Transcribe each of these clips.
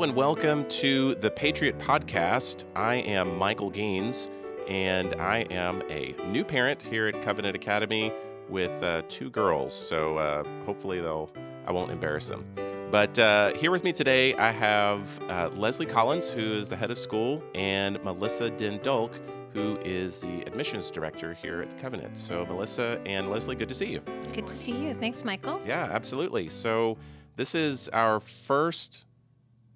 Hello and welcome to the Patriot Podcast. I am Michael Gaines, and I am a new parent here at Covenant Academy with uh, two girls. So uh, hopefully they'll I won't embarrass them. But uh, here with me today, I have uh, Leslie Collins, who is the head of school, and Melissa den Dulk, who is the admissions director here at Covenant. So, Melissa and Leslie, good to see you. Good to see you. Thanks, Michael. Yeah, absolutely. So, this is our first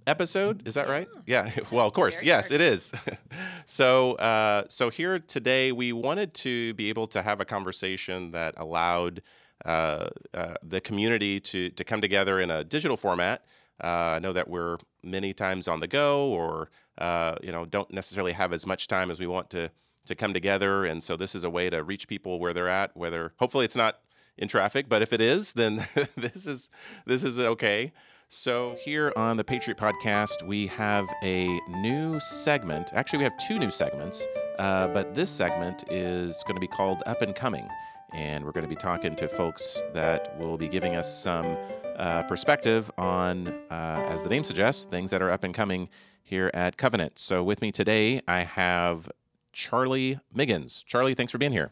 episode. Is that right? Yeah. Well, of course. Very Yes, first. it is. so, uh, so here today, we wanted to be able to have a conversation that allowed uh, uh, the community to to come together in a digital format. Uh, I know that we're many times on the go, or uh, you know, don't necessarily have as much time as we want to to come together, and so this is a way to reach people where they're at. Whether hopefully it's not in traffic, but if it is, then this is this is okay. So here on the Patriot Podcast, we have a new segment. Actually, we have two new segments, uh, but this segment is going to be called Up and Coming, and we're going to be talking to folks that will be giving us some uh, perspective on, uh, as the name suggests, things that are up and coming here at Covenant. So with me today, I have Charlie Miggins. Charlie, thanks for being here.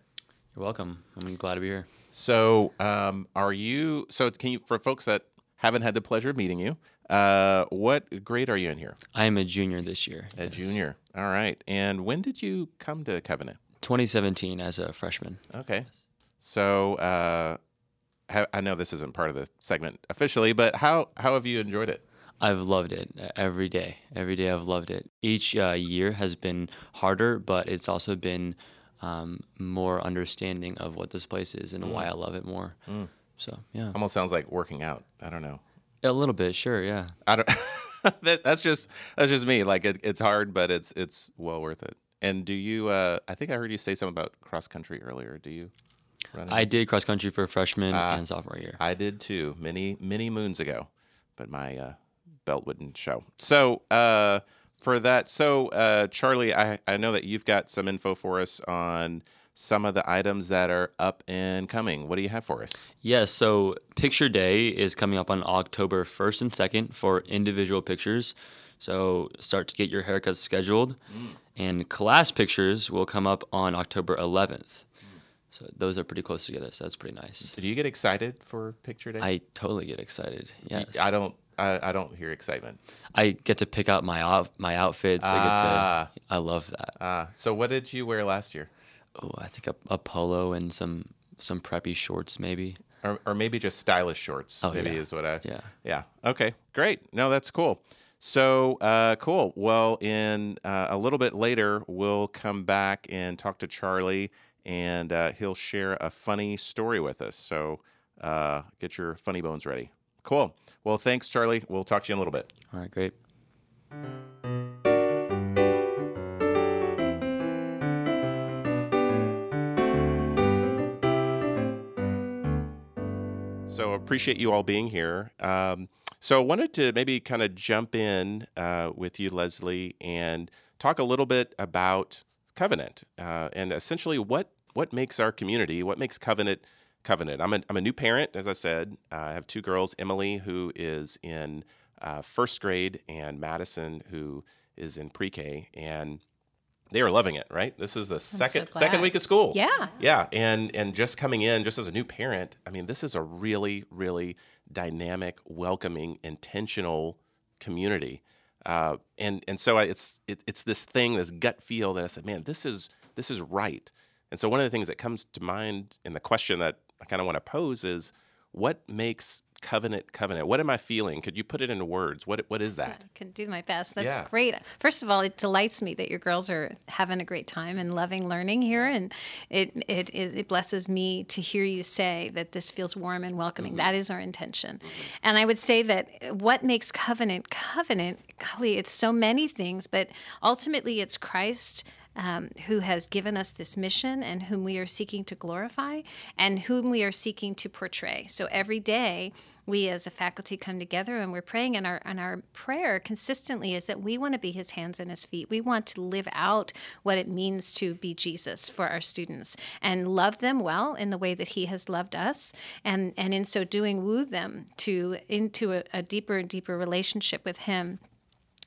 You're welcome. I'm glad to be here. So, um, are you? So, can you for folks that haven't had the pleasure of meeting you, uh, what grade are you in here? I am a junior this year. A yes. junior. All right. And when did you come to Covenant? 2017 as a freshman. Okay. So, uh, I know this isn't part of the segment officially, but how how have you enjoyed it? I've loved it uh, every day. Every day I've loved it. Each uh, year has been harder, but it's also been um, more understanding of what this place is and why I love it more. So yeah, Almost sounds like working out. I don't know. a little bit, sure, yeah. I don't. that, that's just that's just me. Like it, it's hard, but it's it's well worth it. And do you? Uh, I think I heard you say something about cross country earlier. Do you? Run I did cross country for freshman Ah. and sophomore year. I did too, many many moons ago, but my uh, belt wouldn't show. So uh, for that, so uh, Charlie, I I know that you've got some info for us on some of the items that are up and coming. What do you have for us? Yes, so Picture Day is coming up on October 1st and 2nd for individual pictures. So start to get your haircuts scheduled. And class pictures will come up on October 11th. So those are pretty close together, so that's pretty nice. Do you get excited for picture day? I totally get excited. Yes. I don't. I, I don't hear excitement. I get to pick out my my outfits. I Ah. get to I love that. Uh, so what did you wear last year? Oh, I think a, a polo and some some preppy shorts maybe. or, or maybe just stylish shorts. Oh, maybe yeah. is what I. Yeah. Yeah. Okay. Great. No, that's cool. So uh, cool. Well, in uh, a little bit later, we'll come back and talk to Charlie, and uh, he'll share a funny story with us. So uh, get your funny bones ready. Cool. Well, thanks, Charlie. We'll talk to you in a little bit. All right, great. So appreciate you all being here. Um, so I wanted to maybe kind of jump in uh, with you, Leslie, and talk a little bit about Covenant uh, and essentially what what makes our community, what makes Covenant Covenant. I'm a, I'm a new parent, as I said. Uh, I have two girls, Emily, who is in uh, first grade, and Madison, who is in pre-K, and they are loving it. Right? This is the second glad. second week of school. Yeah. Yeah, and and just coming in, just as a new parent, I mean, this is a really, really dynamic, welcoming, intentional community, uh, and and so I, it's it, it's this thing, this gut feel that I said, man, this is this is right. And so one of the things that comes to mind, and the question that I kind of want to pose is, what makes covenant covenant? What am I feeling? Could you put it into words? What what is that? I can do my best. That's Yeah. great. First of all, it delights me that your girls are having a great time and loving learning here, and it it is it blesses me to hear you say that this feels warm and welcoming. That is our intention, and I would say that what makes covenant covenant, golly, it's so many things, but ultimately it's Christ um, who has given us this mission and whom we are seeking to glorify and whom we are seeking to portray. So every day, we as a faculty come together and we're praying and our and our prayer consistently is that we want to be his hands and his feet. We want to live out what it means to be Jesus for our students and love them well in the way that he has loved us and and in so doing woo them to into a, a deeper and deeper relationship with him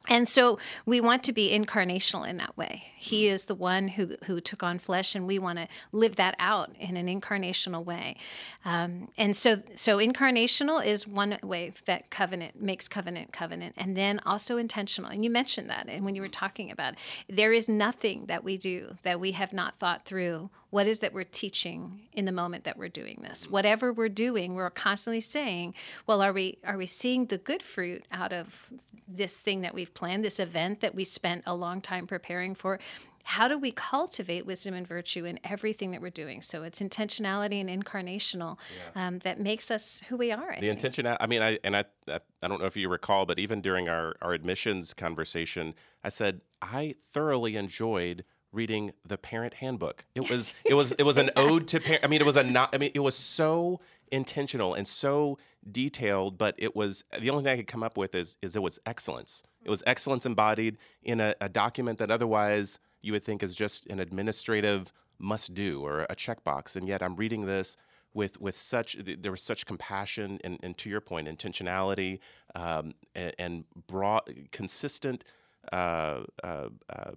and so we want to be incarnational in that way. He is the one who, who took on flesh, and we want to live that out in an incarnational way. Um, and so, so incarnational is one way that covenant makes covenant covenant, and then also intentional. And you mentioned that, and when you were talking about, it, there is nothing that we do that we have not thought through what is that we're teaching in the moment that we're doing this? Whatever we're doing we're constantly saying well are we are we seeing the good fruit out of this thing that we've planned this event that we spent a long time preparing for? How do we cultivate wisdom and virtue in everything that we're doing? So it's intentionality and incarnational yeah. um, that makes us who we are I the intention i mean i and I, I i don't know if you recall but even during our our admissions conversation i said i thoroughly enjoyed reading the parent handbook. It was it was it was an ode to parent. I mean, it was a not. I mean, it was so intentional and so detailed, but it was the only thing I could come up with is is it was excellence. It was excellence embodied in a, a document that otherwise you would think is just an administrative must do or a checkbox, and yet I'm reading this with with such there was such compassion and, and to your point intentionality um, and, and broad consistent uh, uh, uh,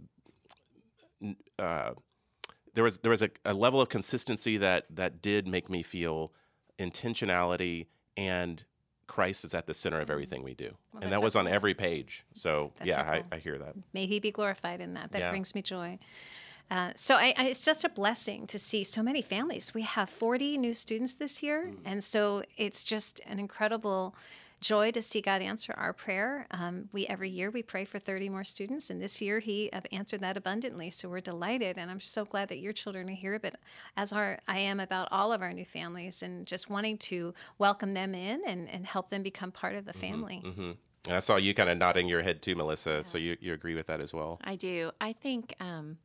uh, there was there was a, a, level of consistency that that did make me feel intentionality and Christ is at the center of everything we do, well, and that was on every page. So that's yeah, I, I, hear that. May He be glorified in that. That yeah. brings me joy. Uh, so I, I, it's just a blessing to see so many families. We have 40 new students this year, mm. and so it's just an incredible joy to see God answer our prayer. Um, we every year we pray for 30 more students, and this year He answered that abundantly. So we're delighted, and I'm so glad that your children are here. But as our I am about all of our new families, and just wanting to welcome them in and, and help them become part of the mm-hmm, family. Mm-hmm, mm-hmm. I saw you kind of nodding your head too, Melissa. Yeah. So you, you agree with that as well? I do. I think. Um,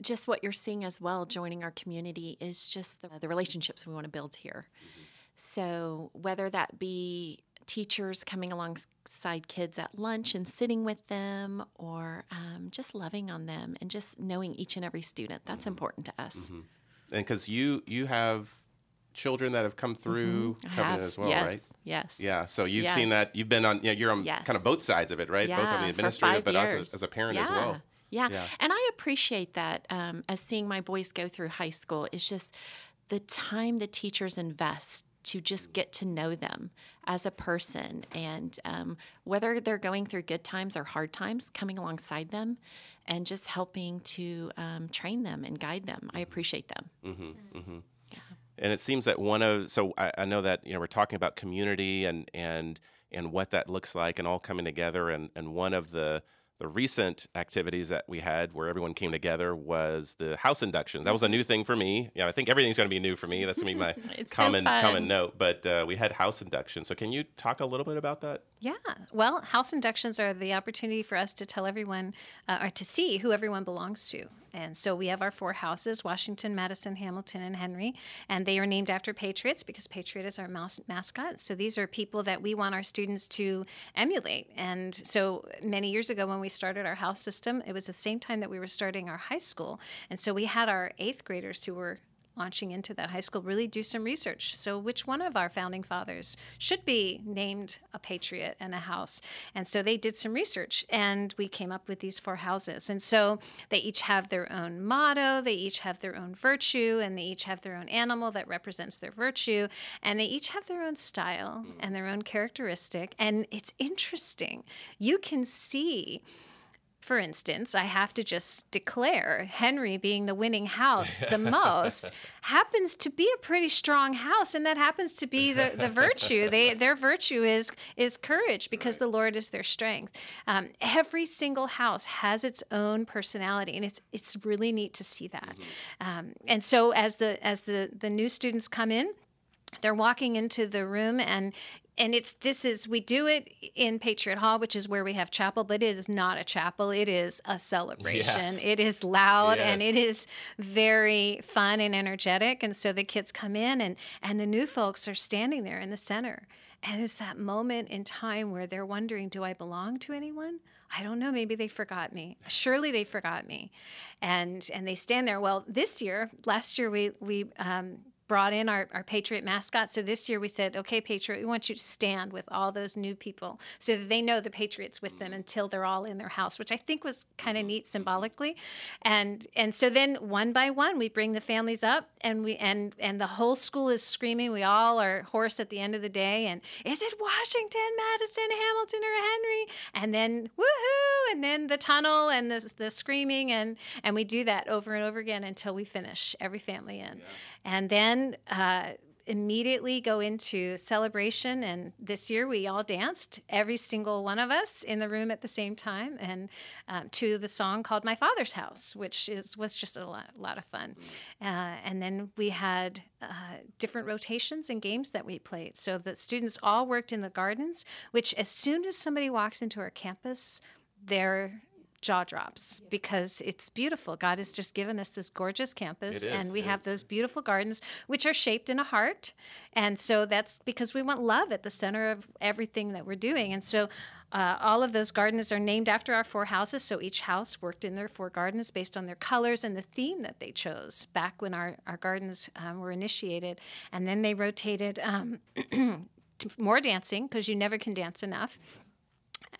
just what you're seeing as well, joining our community, is just the, the relationships we want to build here. Mm-hmm. So, whether that be teachers coming alongside kids at lunch and sitting with them, or um, just loving on them and just knowing each and every student, that's mm-hmm. important to us. Mm-hmm. And because you you have children that have come through mm-hmm. Covenant as well, yes. right? Yes. Yeah. So you've yes. seen that. You've been on. You know, you're on yes. kind of both sides of it, right? Yeah, both on the administrative, but also as a parent yeah. as well. Yeah. yeah. And I appreciate that um, as seeing my boys go through high school is just the time the teachers invest to just get to know them as a person and um, whether they're going through good times or hard times, coming alongside them and just helping to um, train them and guide them. I appreciate them. Mm-hmm, mm-hmm. Yeah. And it seems that one of so I, I, know that you know we're talking about community and and and what that looks like and all coming together and and one of the the recent activities that we had where everyone came together was the house inductions. That was a new thing for me. Yeah, I think everything's going to be new for me. That's going to be my common so common note. But uh, we had house induction. So can you talk a little bit about that? Yeah. Well, house inductions are the opportunity for us to tell everyone uh, or to see who everyone belongs to. And so we have our four houses Washington, Madison, Hamilton, and Henry. And they are named after patriots because Patriot is our mas- mascot. So these are people that we want our students to emulate. And so many years ago, when we started our house system, it was the same time that we were starting our high school. And so we had our eighth graders who were launching into that high school really do some research. So, which one of our founding fathers should be named a patriot and a house? And so they did some research and we came up with these four houses. And so they each have their own motto, they each have their own virtue, and they each have their own animal that represents their virtue, and they each have their own style hmm. and their own characteristic. And it's interesting. You can see for instance, I have to just declare Henry being the winning house the most happens to be a pretty strong house, and that happens to be the, the virtue. They their virtue is is courage because right. the Lord is their strength. Um, every single house has its own personality, and it's it's really neat to see that. Mm-hmm. Um, and so as the as the the new students come in, they're walking into the room and and it's this is we do it in Patriot Hall, which is where we have chapel, but it is not a chapel. It is a celebration. Yes. It is loud yes. and it is very fun and energetic. And so the kids come in and and the new folks are standing there in the center. And it's that moment in time where they're wondering, do I belong to anyone? I don't know, maybe they forgot me. Surely they forgot me. And and they stand there. Well, this year, last year we we um, brought in our, our Patriot mascot. So this year we said, okay, Patriot, we want you to stand with all those new people so that they know the Patriots with them mm. until they're all in their house, which I think was kind of mm-hmm. neat mm-hmm. symbolically. And and so then one by one we bring the families up and we and and the whole school is screaming. We all are hoarse at the end of the day. And is it Washington, Madison, Hamilton, or Henry? And then woohoo! And then the tunnel and the, the screaming and and we do that over and over again until we finish every family in. Yeah. And then uh, immediately go into celebration. And this year we all danced, every single one of us in the room at the same time, and um, to the song called "My Father's House," which is was just a lot, a lot of fun. Uh, and then we had uh, different rotations and games that we played. So the students all worked in the gardens, which as soon as somebody walks into our campus, they're jaw drops because it's beautiful. God has just given us this gorgeous campus, and we have is. those beautiful gardens, which are shaped in a heart. And so that's because we want love at the center of everything that we're doing. And so uh, all of those gardens are named after our four houses. So each house worked in their four gardens based on their colors and the theme that they chose back when our, our gardens um, were initiated. And then they rotated. Um, more dancing because you never can dance enough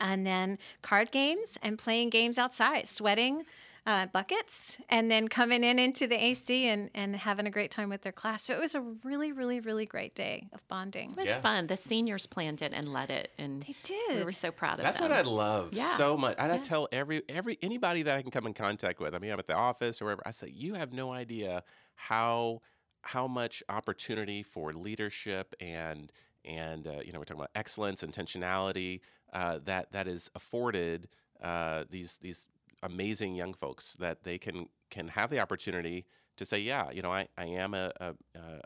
and then card games and playing games outside, sweating uh, buckets, and then coming in into the AC and, and having a great time with their class. So it was a really, really, really great day of bonding. It was yeah. fun. The seniors planned it and led it, and they did. We were so proud of it. That's them. what I love yeah. so much. And yeah. I tell every every anybody that I can come in contact with. I mean, I'm at the office or wherever. I say, you have no idea how how much opportunity for leadership and and uh, you know we're talking about excellence intentionality uh, that that is afforded uh, these these amazing young folks that they can can have the opportunity to say, yeah, you know, I, I am a, a,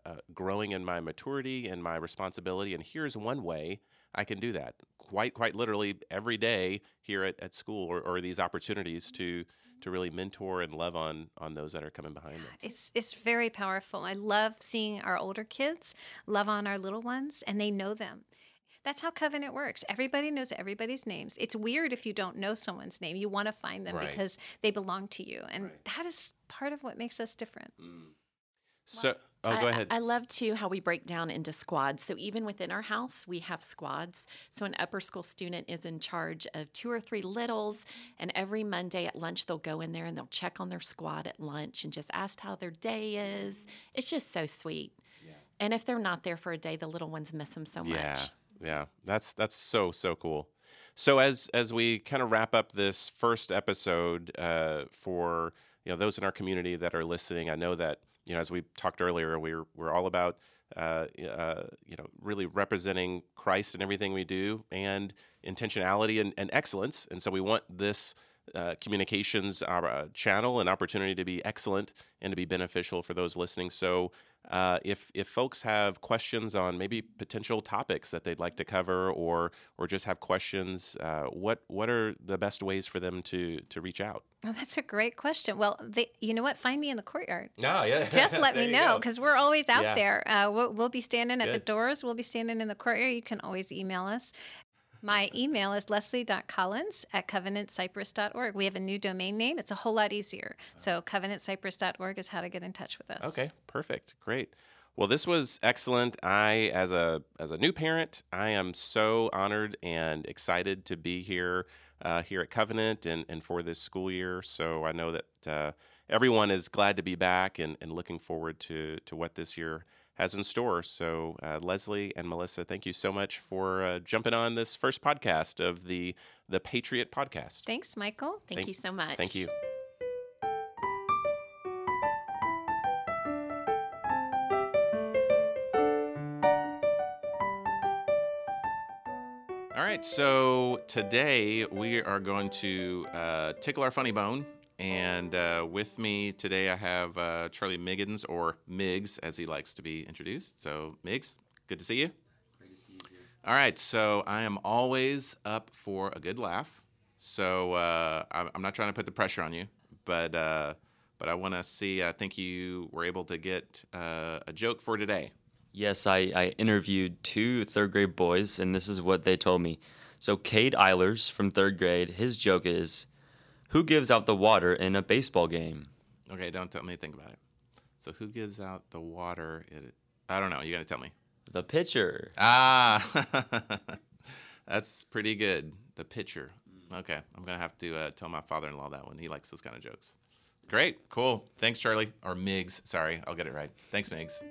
a growing in my maturity and my responsibility, and here's one way I can do that. Quite quite literally every day here at, at school, or, or these opportunities to to really mentor and love on on those that are coming behind them. It's it's very powerful. I love seeing our older kids love on our little ones, and they know them. That's how covenant works. Everybody knows everybody's names. It's weird if you don't know someone's name. You want to find them right. because they belong to you. And right. that is part of what makes us different. Mm. So, oh, go ahead. I, I love too how we break down into squads. So, even within our house, we have squads. So, an upper school student is in charge of two or three littles. And every Monday at lunch, they'll go in there and they'll check on their squad at lunch and just ask how their day is. It's just so sweet. Yeah. And if they're not there for a day, the little ones miss them so yeah. much. Yeah, that's that's so so cool. So as as we kind of wrap up this first episode uh, for you know those in our community that are listening, I know that you know as we talked earlier, we're we're all about uh, uh, you know really representing Christ in everything we do and intentionality and, and excellence, and so we want this. Uh, communications uh, channel and opportunity to be excellent and to be beneficial for those listening. So uh, if if folks have questions on maybe potential topics that they'd like to cover, or or just have questions, uh, what what are the best ways for them to to reach out? Oh, that's a great question. Well, they, you know what? Find me in the courtyard. Oh, yeah. Just let me know because we're always out yeah. there. Uh, we'll, we'll, be standing at Good. the doors. We'll be standing in the courtyard. You can always email us. My email is leslie.collins at covenantcypress.org. We have a new domain name. It's a whole lot easier. So covenantcypress.org is how to get in touch with us. Okay, perfect. Great. Well, this was excellent. I, as a as a new parent, I am so honored and excited to be here uh, here at Covenant and, and for this school year. So I know that uh, everyone is glad to be back and, and looking forward to to what this year has in store. So, uh, Leslie and Melissa, thank you so much for uh, jumping on this first podcast of the the Patriot Podcast. Thanks, Michael. Thank, thank you so much. Thank you. All right, so today we are going to uh, tickle our funny bone and uh, with me today, I have uh, Charlie Miggins, or Miggs, as he likes to be introduced. So, Miggs, good to see you. Great to see you here. All right, so I am always up for a good laugh. So uh, I'm not trying to put the pressure on you, but uh, but I want to see. I think you were able to get uh, a joke for today. Yes, I, I interviewed two third grade boys, and this is what they told me. So Cade Eilers from third grade, his joke is who gives out the water in a baseball game? Okay, don't tell me think about it. So who gives out the water? It, I don't know. You got to tell me. The pitcher. Ah, that's pretty good. The pitcher. Okay, I'm gonna have to uh, tell my father-in-law that one. He likes those kind of jokes. Great, cool. Thanks, Charlie or Miggs. Sorry, I'll get it right. Thanks, Miggs.